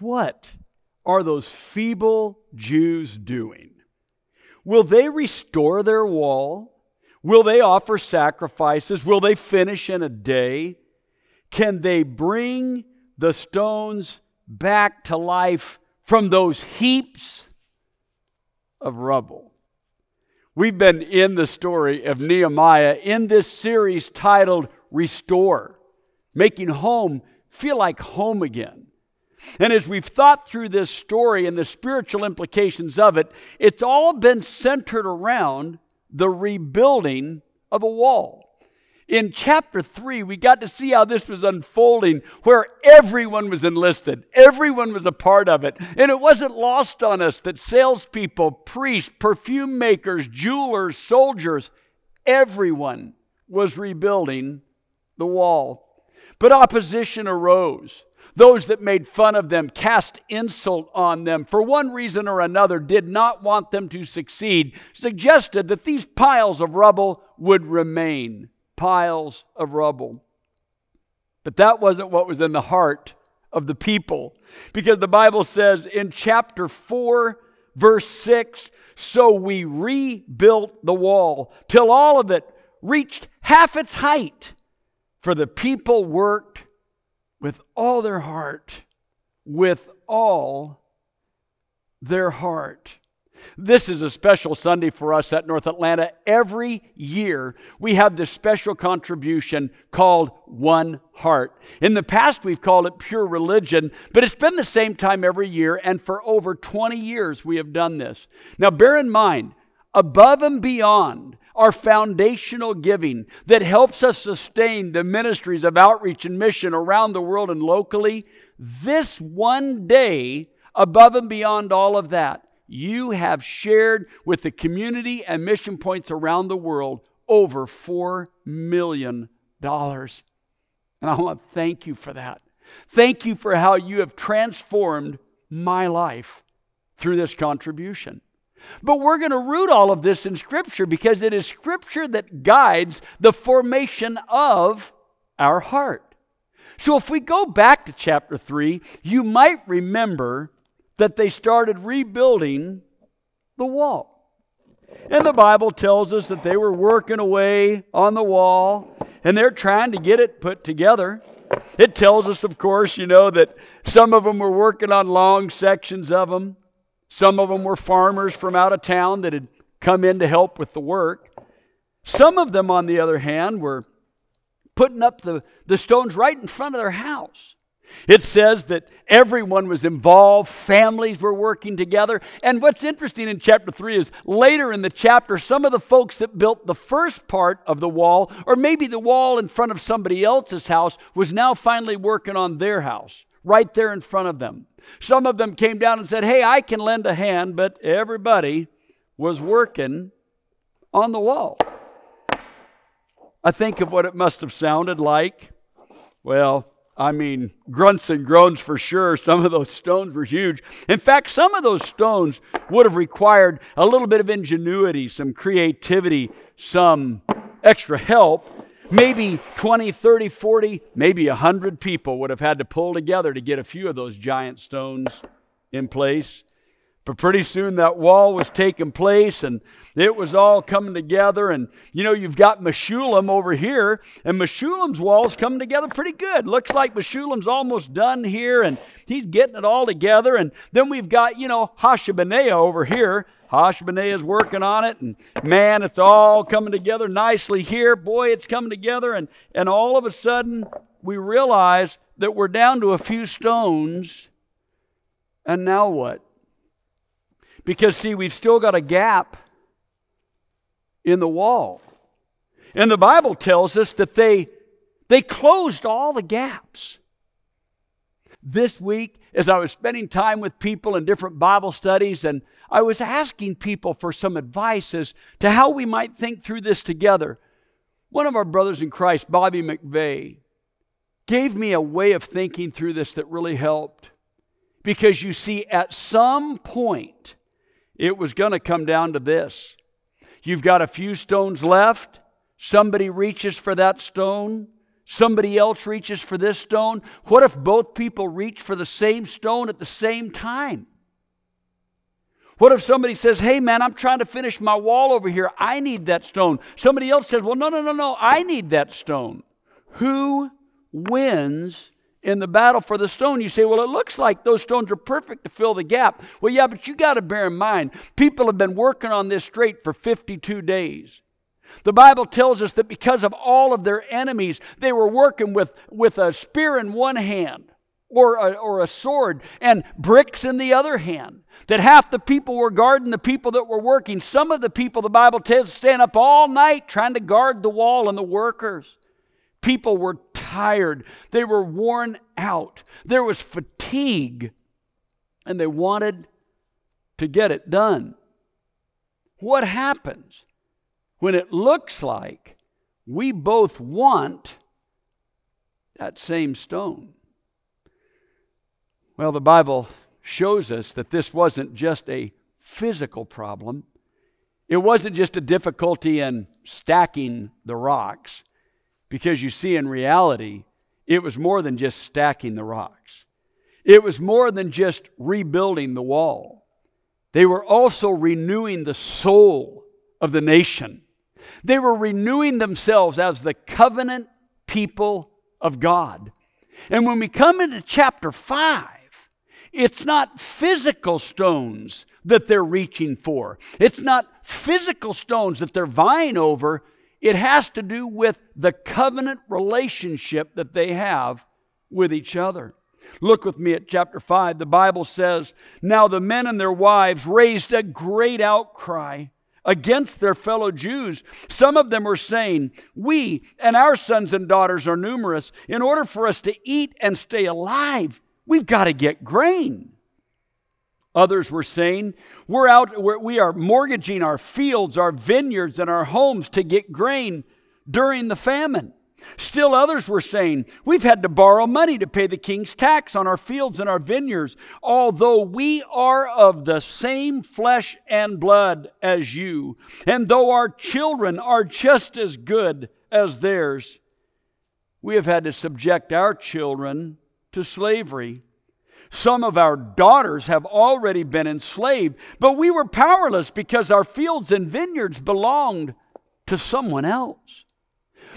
what are those feeble Jews doing? Will they restore their wall? Will they offer sacrifices? Will they finish in a day? Can they bring the stones back to life from those heaps of rubble? We've been in the story of Nehemiah in this series titled Restore, making home feel like home again. And as we've thought through this story and the spiritual implications of it, it's all been centered around the rebuilding of a wall. In chapter 3, we got to see how this was unfolding, where everyone was enlisted, everyone was a part of it. And it wasn't lost on us that salespeople, priests, perfume makers, jewelers, soldiers, everyone was rebuilding the wall. But opposition arose. Those that made fun of them, cast insult on them, for one reason or another, did not want them to succeed, suggested that these piles of rubble would remain piles of rubble. But that wasn't what was in the heart of the people. Because the Bible says in chapter 4, verse 6 So we rebuilt the wall till all of it reached half its height. For the people worked with all their heart, with all their heart. This is a special Sunday for us at North Atlanta. Every year we have this special contribution called One Heart. In the past, we've called it Pure Religion, but it's been the same time every year, and for over 20 years we have done this. Now, bear in mind, above and beyond our foundational giving that helps us sustain the ministries of outreach and mission around the world and locally, this one day, above and beyond all of that, you have shared with the community and mission points around the world over $4 million. And I want to thank you for that. Thank you for how you have transformed my life through this contribution. But we're going to root all of this in Scripture because it is Scripture that guides the formation of our heart. So if we go back to chapter 3, you might remember that they started rebuilding the wall. And the Bible tells us that they were working away on the wall and they're trying to get it put together. It tells us, of course, you know, that some of them were working on long sections of them. Some of them were farmers from out of town that had come in to help with the work. Some of them, on the other hand, were putting up the, the stones right in front of their house. It says that everyone was involved, families were working together. And what's interesting in chapter 3 is later in the chapter, some of the folks that built the first part of the wall, or maybe the wall in front of somebody else's house, was now finally working on their house, right there in front of them. Some of them came down and said, Hey, I can lend a hand, but everybody was working on the wall. I think of what it must have sounded like. Well, I mean, grunts and groans for sure. Some of those stones were huge. In fact, some of those stones would have required a little bit of ingenuity, some creativity, some extra help. Maybe 20, 30, 40, maybe 100 people would have had to pull together to get a few of those giant stones in place. But pretty soon that wall was taking place and it was all coming together. And you know, you've got Meshullam over here, and Meshullam's wall's coming together pretty good. Looks like Meshullam's almost done here and he's getting it all together. And then we've got, you know, Hashabneiah over here. Hashabneiah is working on it, and man, it's all coming together nicely here. Boy, it's coming together, and, and all of a sudden we realize that we're down to a few stones. And now what? Because, see, we've still got a gap in the wall. And the Bible tells us that they, they closed all the gaps. This week, as I was spending time with people in different Bible studies, and I was asking people for some advice as to how we might think through this together, one of our brothers in Christ, Bobby McVeigh, gave me a way of thinking through this that really helped. Because you see, at some point, it was going to come down to this. You've got a few stones left. Somebody reaches for that stone. Somebody else reaches for this stone? What if both people reach for the same stone at the same time? What if somebody says, Hey man, I'm trying to finish my wall over here. I need that stone. Somebody else says, Well, no, no, no, no, I need that stone. Who wins in the battle for the stone? You say, Well, it looks like those stones are perfect to fill the gap. Well, yeah, but you got to bear in mind, people have been working on this straight for 52 days. The Bible tells us that because of all of their enemies, they were working with, with a spear in one hand or a, or a sword and bricks in the other hand. That half the people were guarding the people that were working. Some of the people, the Bible tells, stand up all night trying to guard the wall and the workers. People were tired, they were worn out, there was fatigue, and they wanted to get it done. What happens when it looks like we both want that same stone? Well, the Bible shows us that this wasn't just a physical problem. It wasn't just a difficulty in stacking the rocks, because you see, in reality, it was more than just stacking the rocks. It was more than just rebuilding the wall. They were also renewing the soul of the nation. They were renewing themselves as the covenant people of God. And when we come into chapter 5, it's not physical stones that they're reaching for. It's not physical stones that they're vying over. It has to do with the covenant relationship that they have with each other. Look with me at chapter 5. The Bible says, Now the men and their wives raised a great outcry against their fellow Jews. Some of them were saying, We and our sons and daughters are numerous. In order for us to eat and stay alive, We've got to get grain. Others were saying, we're out, we're, we are mortgaging our fields, our vineyards, and our homes to get grain during the famine. Still others were saying, We've had to borrow money to pay the king's tax on our fields and our vineyards, although we are of the same flesh and blood as you, and though our children are just as good as theirs. We have had to subject our children to slavery. Some of our daughters have already been enslaved, but we were powerless because our fields and vineyards belonged to someone else.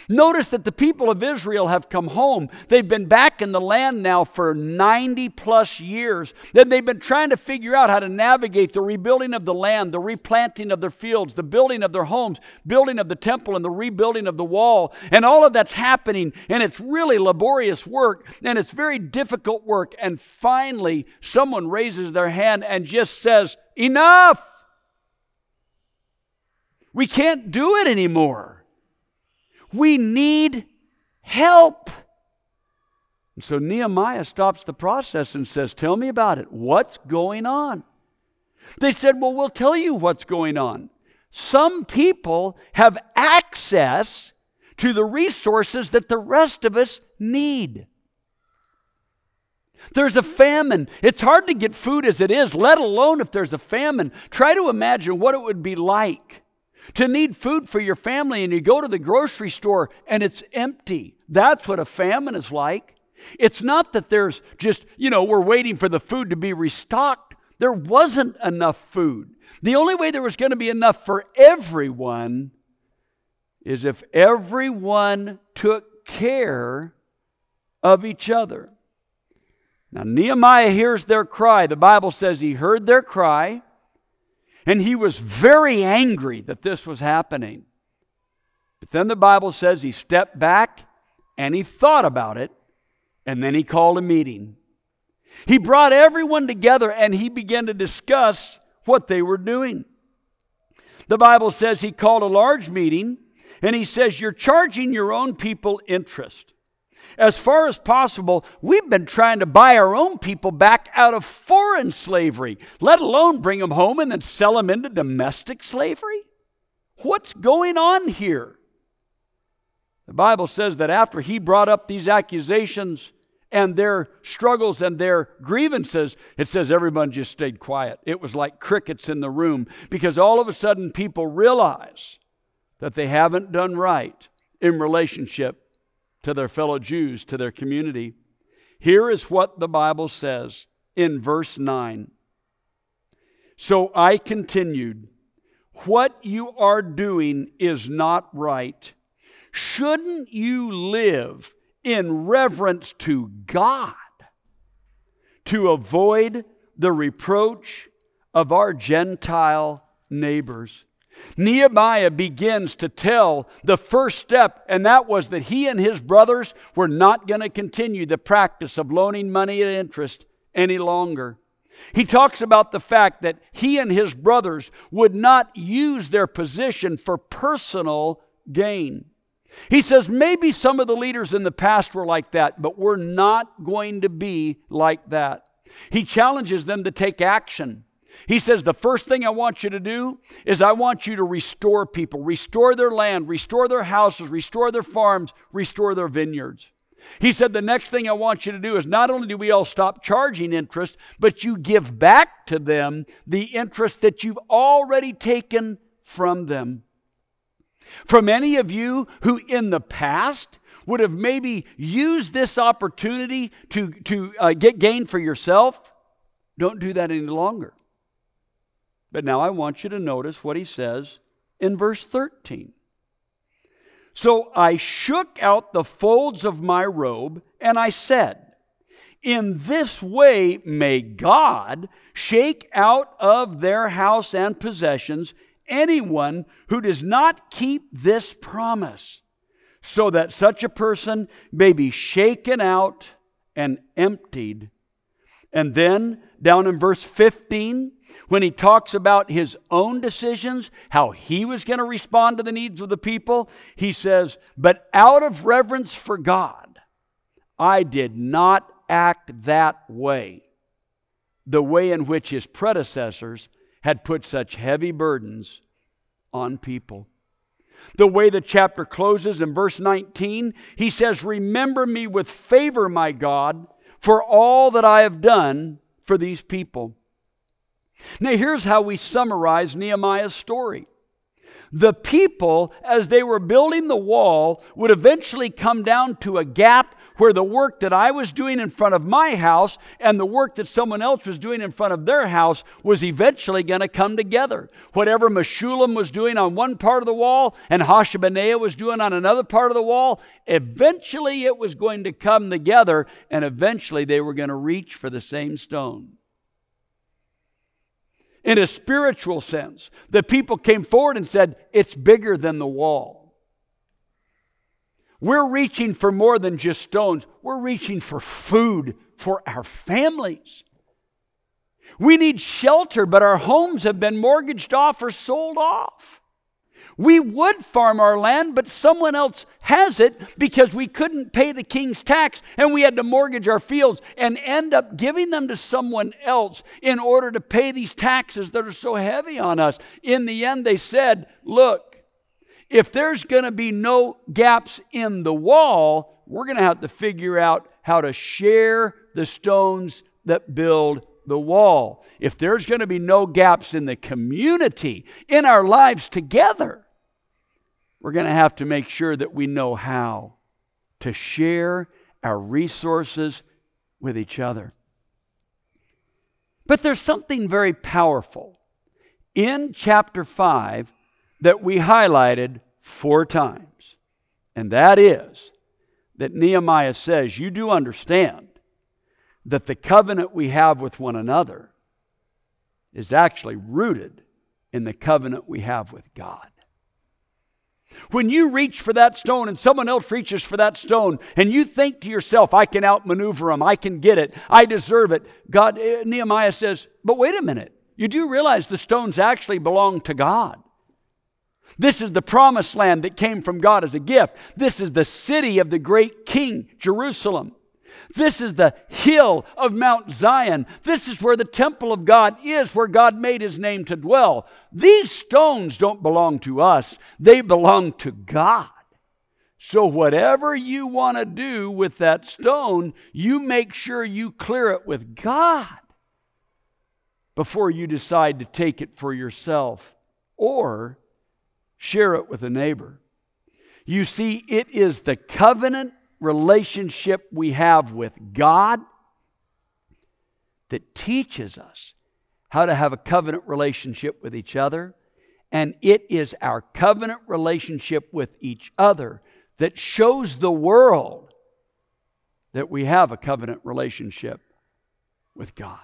Notice that the people of Israel have come home. They've been back in the land now for 90 plus years. Then they've been trying to figure out how to navigate the rebuilding of the land, the replanting of their fields, the building of their homes, building of the temple, and the rebuilding of the wall. And all of that's happening, and it's really laborious work, and it's very difficult work. And finally, someone raises their hand and just says, Enough! We can't do it anymore. We need help. And so Nehemiah stops the process and says, Tell me about it. What's going on? They said, Well, we'll tell you what's going on. Some people have access to the resources that the rest of us need. There's a famine. It's hard to get food as it is, let alone if there's a famine. Try to imagine what it would be like to need food for your family and you go to the grocery store and it's empty. That's what a famine is like. It's not that there's just, you know, we're waiting for the food to be restocked. There wasn't enough food. The only way there was going to be enough for everyone is if everyone took care of each other. Now, Nehemiah hears their cry. The Bible says he heard their cry. And he was very angry that this was happening. But then the Bible says he stepped back and he thought about it, and then he called a meeting. He brought everyone together and he began to discuss what they were doing. The Bible says he called a large meeting and he says, You're charging your own people interest as far as possible, we've been trying to buy our own people back out of foreign slavery, let alone bring them home and then sell them into domestic slavery. What's going on here? The Bible says that after he brought up these accusations and their struggles and their grievances, it says everyone just stayed quiet. It was like crickets in the room because all of a sudden people realize that they haven't done right in relationship to their fellow Jews, to their community. Here is what the Bible says in verse 9. So I continued, What you are doing is not right. Shouldn't you live in reverence to God to avoid the reproach of our Gentile neighbors? Nehemiah begins to tell the first step, and that was that he and his brothers were not going to continue the practice of loaning money at interest any longer. He talks about the fact that he and his brothers would not use their position for personal gain. He says maybe some of the leaders in the past were like that, but we're not going to be like that. He challenges them to take action. He says, The first thing I want you to do is I want you to restore people, restore their land, restore their houses, restore their farms, restore their vineyards. He said, The next thing I want you to do is not only do we all stop charging interest, but you give back to them the interest that you've already taken from them. From any of you who in the past would have maybe used this opportunity to, to uh, get gain for yourself, don't do that any longer. But now I want you to notice what he says in verse 13. So I shook out the folds of my robe and I said, In this way may God shake out of their house and possessions anyone who does not keep this promise, so that such a person may be shaken out and emptied. And then down in verse 15, when he talks about his own decisions, how he was going to respond to the needs of the people, he says, But out of reverence for God, I did not act that way, the way in which his predecessors had put such heavy burdens on people. The way the chapter closes in verse 19, he says, Remember me with favor, my God, for all that I have done for these people. Now, here's how we summarize Nehemiah's story. The people, as they were building the wall, would eventually come down to a gap where the work that I was doing in front of my house and the work that someone else was doing in front of their house was eventually going to come together. Whatever Meshullam was doing on one part of the wall and Hashabneiah was doing on another part of the wall, eventually it was going to come together and eventually they were going to reach for the same stone. In a spiritual sense, the people came forward and said, It's bigger than the wall. We're reaching for more than just stones, we're reaching for food for our families. We need shelter, but our homes have been mortgaged off or sold off. We would farm our land, but someone else has it because we couldn't pay the king's tax and we had to mortgage our fields and end up giving them to someone else in order to pay these taxes that are so heavy on us. In the end, they said, Look, if there's going to be no gaps in the wall, we're going to have to figure out how to share the stones that build the wall. If there's going to be no gaps in the community, in our lives together, we're going to have to make sure that we know how to share our resources with each other. But there's something very powerful in chapter 5 that we highlighted four times, and that is that Nehemiah says, You do understand that the covenant we have with one another is actually rooted in the covenant we have with God. When you reach for that stone and someone else reaches for that stone and you think to yourself, I can outmaneuver them, I can get it, I deserve it, God, eh, Nehemiah says, but wait a minute. You do realize the stones actually belong to God. This is the promised land that came from God as a gift. This is the city of the great king, Jerusalem. This is the hill of Mount Zion. This is where the temple of God is, where God made his name to dwell. These stones don't belong to us, they belong to God. So, whatever you want to do with that stone, you make sure you clear it with God before you decide to take it for yourself or share it with a neighbor. You see, it is the covenant relationship we have with God that teaches us how to have a covenant relationship with each other. And it is our covenant relationship with each other that shows the world that we have a covenant relationship with God.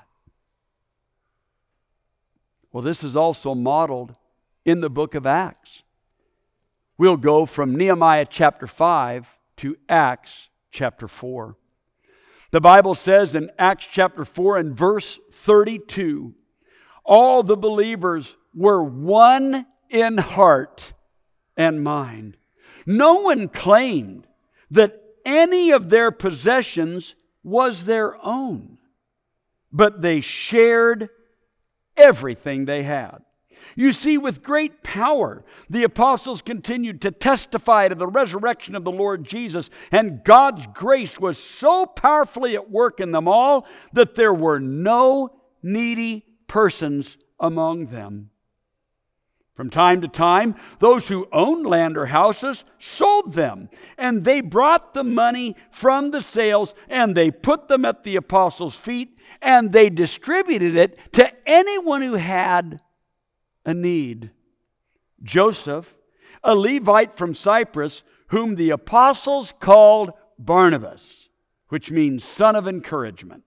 Well, this is also modeled in the book of Acts. We'll go from Nehemiah chapter 5 to Acts chapter 4. The Bible says in Acts chapter 4 and verse 32 all the believers were one in heart and mind. No one claimed that any of their possessions was their own, but they shared everything they had. You see, with great power, the apostles continued to testify to the resurrection of the Lord Jesus, and God's grace was so powerfully at work in them all that there were no needy persons among them. From time to time, those who owned land or houses sold them, and they brought the money from the sales and they put them at the apostles' feet, and they distributed it to anyone who had a need. Joseph, a Levite from Cyprus, whom the apostles called Barnabas, which means son of encouragement,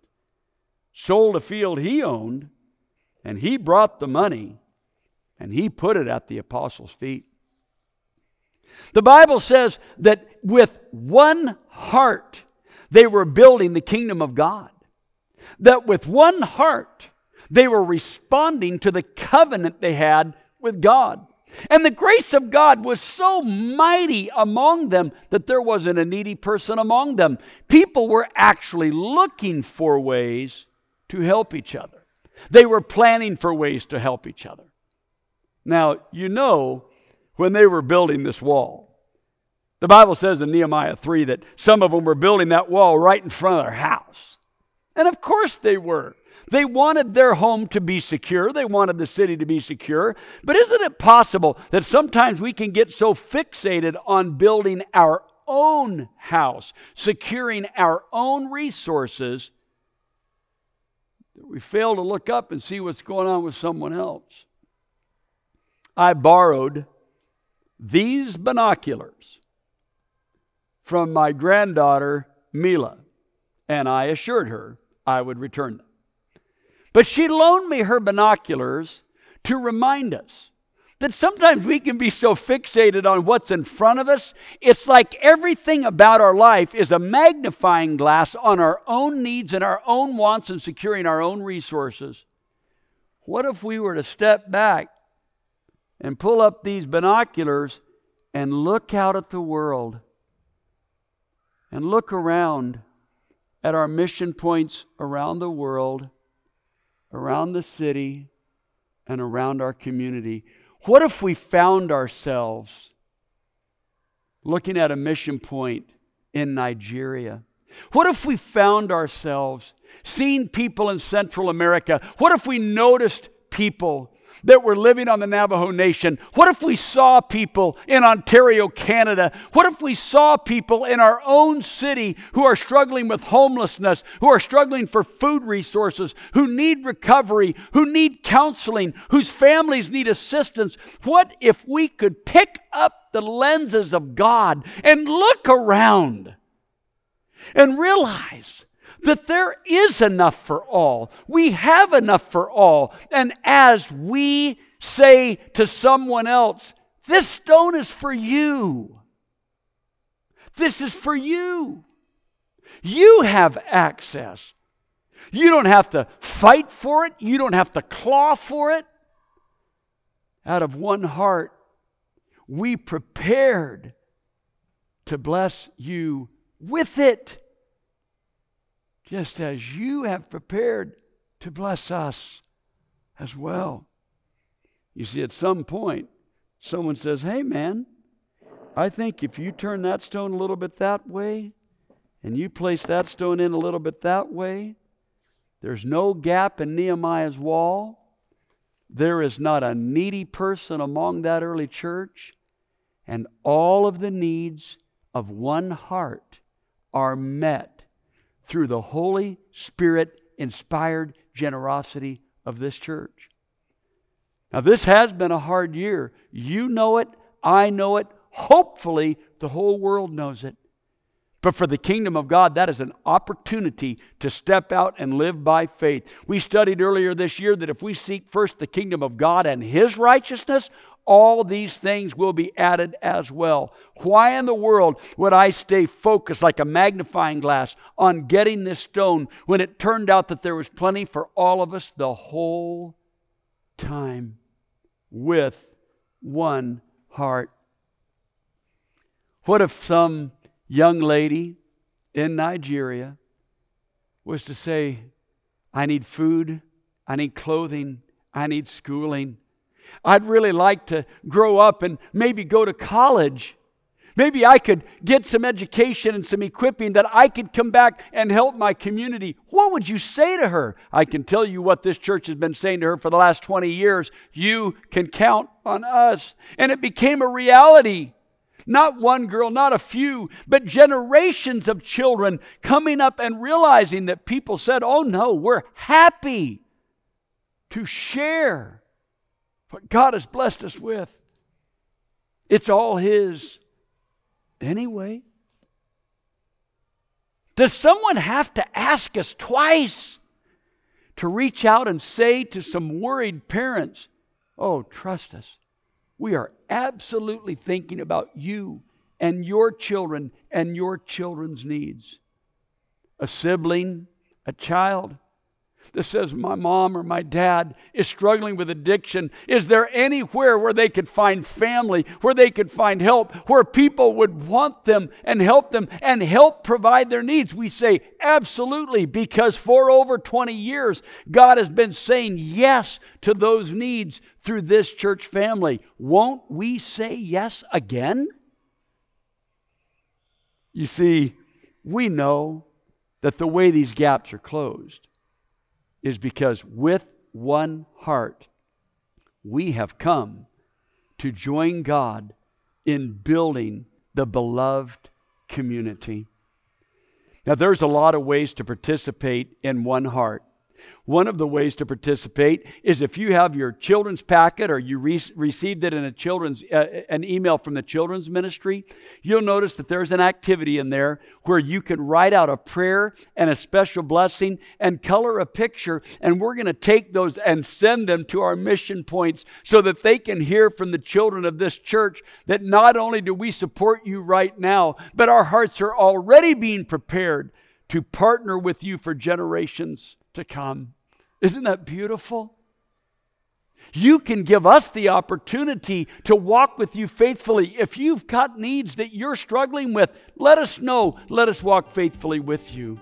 sold a field he owned, and he brought the money and he put it at the apostles' feet. The Bible says that with one heart they were building the kingdom of God. That with one heart they were responding to the covenant they had with God. And the grace of God was so mighty among them that there wasn't a needy person among them. People were actually looking for ways to help each other, they were planning for ways to help each other. Now, you know, when they were building this wall, the Bible says in Nehemiah 3 that some of them were building that wall right in front of their house. And of course they were. They wanted their home to be secure. They wanted the city to be secure. But isn't it possible that sometimes we can get so fixated on building our own house, securing our own resources, that we fail to look up and see what's going on with someone else? I borrowed these binoculars from my granddaughter, Mila, and I assured her I would return them. But she loaned me her binoculars to remind us that sometimes we can be so fixated on what's in front of us. It's like everything about our life is a magnifying glass on our own needs and our own wants and securing our own resources. What if we were to step back and pull up these binoculars and look out at the world and look around at our mission points around the world, around the city, and around our community. What if we found ourselves looking at a mission point in Nigeria? What if we found ourselves seeing people in Central America? What if we noticed people that were living on the Navajo Nation? What if we saw people in Ontario, Canada? What if we saw people in our own city who are struggling with homelessness, who are struggling for food resources, who need recovery, who need counseling, whose families need assistance? What if we could pick up the lenses of God and look around and realize that there is enough for all. We have enough for all. And as we say to someone else, this stone is for you, this is for you. You have access. You don't have to fight for it, you don't have to claw for it. Out of one heart, we prepared to bless you with it just as you have prepared to bless us as well. You see, at some point, someone says, Hey, man, I think if you turn that stone a little bit that way, and you place that stone in a little bit that way, there's no gap in Nehemiah's wall. There is not a needy person among that early church, and all of the needs of one heart are met through the Holy Spirit inspired generosity of this church. Now, this has been a hard year. You know it. I know it. Hopefully, the whole world knows it. But for the kingdom of God, that is an opportunity to step out and live by faith. We studied earlier this year that if we seek first the kingdom of God and His righteousness, all these things will be added as well. Why in the world would I stay focused like a magnifying glass on getting this stone when it turned out that there was plenty for all of us the whole time with one heart? What if some young lady in Nigeria was to say, I need food, I need clothing, I need schooling. I'd really like to grow up and maybe go to college. Maybe I could get some education and some equipping that I could come back and help my community. What would you say to her? I can tell you what this church has been saying to her for the last 20 years. You can count on us. And it became a reality. Not one girl, not a few, but generations of children coming up and realizing that people said, Oh no, we're happy to share what God has blessed us with. It's all His anyway. Does someone have to ask us twice to reach out and say to some worried parents, Oh, trust us? We are absolutely thinking about you and your children and your children's needs. A sibling, a child that says, My mom or my dad is struggling with addiction. Is there anywhere where they could find family, where they could find help, where people would want them and help them and help provide their needs? We say, Absolutely, because for over 20 years, God has been saying yes to those needs through this church family. Won't we say yes again? You see, we know that the way these gaps are closed is because with one heart we have come to join God in building the beloved community. Now, there's a lot of ways to participate in one heart. One of the ways to participate is if you have your children's packet or you re- received it in a children's uh, an email from the children's ministry, you'll notice that there's an activity in there where you can write out a prayer and a special blessing and color a picture and we're going to take those and send them to our mission points so that they can hear from the children of this church that not only do we support you right now, but our hearts are already being prepared to partner with you for generations to come. Isn't that beautiful? You can give us the opportunity to walk with you faithfully. If you've got needs that you're struggling with, let us know. Let us walk faithfully with you.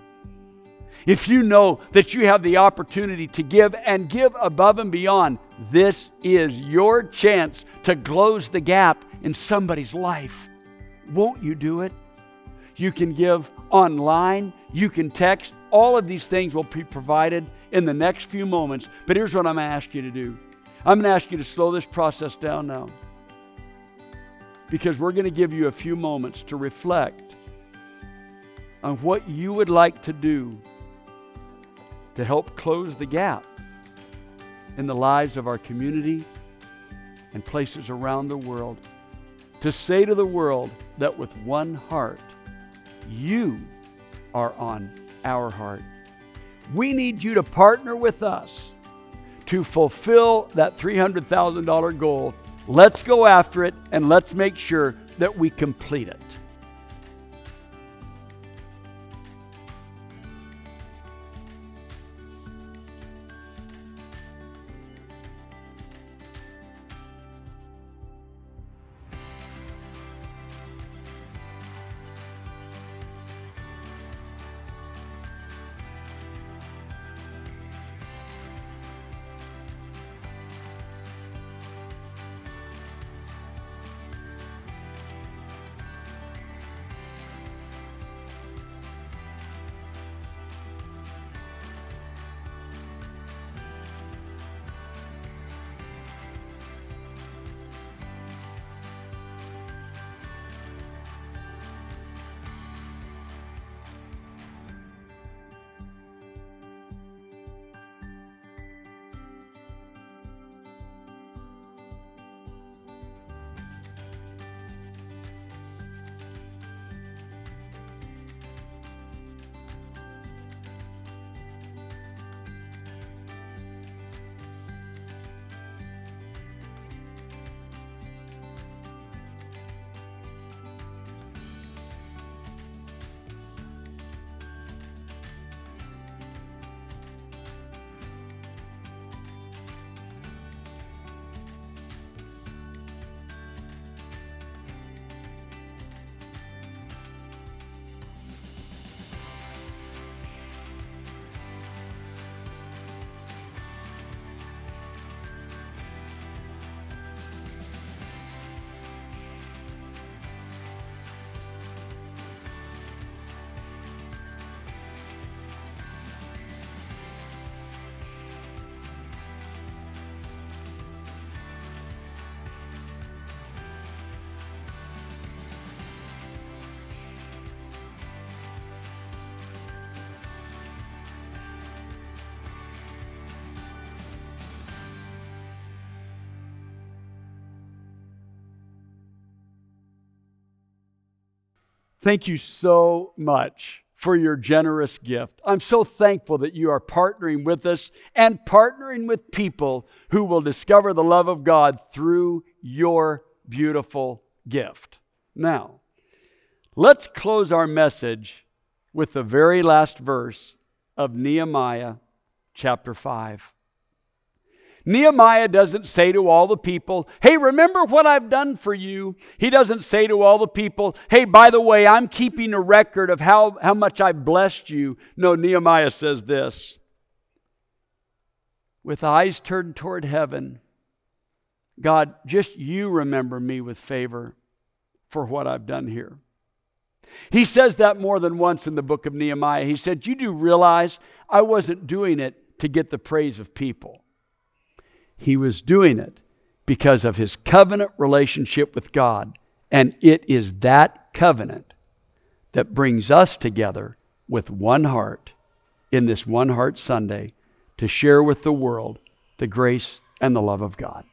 If you know that you have the opportunity to give and give above and beyond, this is your chance to close the gap in somebody's life. Won't you do it? You can give online, you can text. All of these things will be provided in the next few moments. But here's what I'm going to ask you to do I'm going to ask you to slow this process down now. Because we're going to give you a few moments to reflect on what you would like to do to help close the gap in the lives of our community and places around the world. To say to the world that with one heart, you are on our heart. We need you to partner with us to fulfill that $300,000 goal. Let's go after it and let's make sure that we complete it. Thank you so much for your generous gift. I'm so thankful that you are partnering with us and partnering with people who will discover the love of God through your beautiful gift. Now, let's close our message with the very last verse of Nehemiah chapter 5. Nehemiah doesn't say to all the people, Hey, remember what I've done for you. He doesn't say to all the people, Hey, by the way, I'm keeping a record of how, how much I've blessed you. No, Nehemiah says this with eyes turned toward heaven, God, just you remember me with favor for what I've done here. He says that more than once in the book of Nehemiah. He said, You do realize I wasn't doing it to get the praise of people. He was doing it because of his covenant relationship with God. And it is that covenant that brings us together with one heart in this One Heart Sunday to share with the world the grace and the love of God.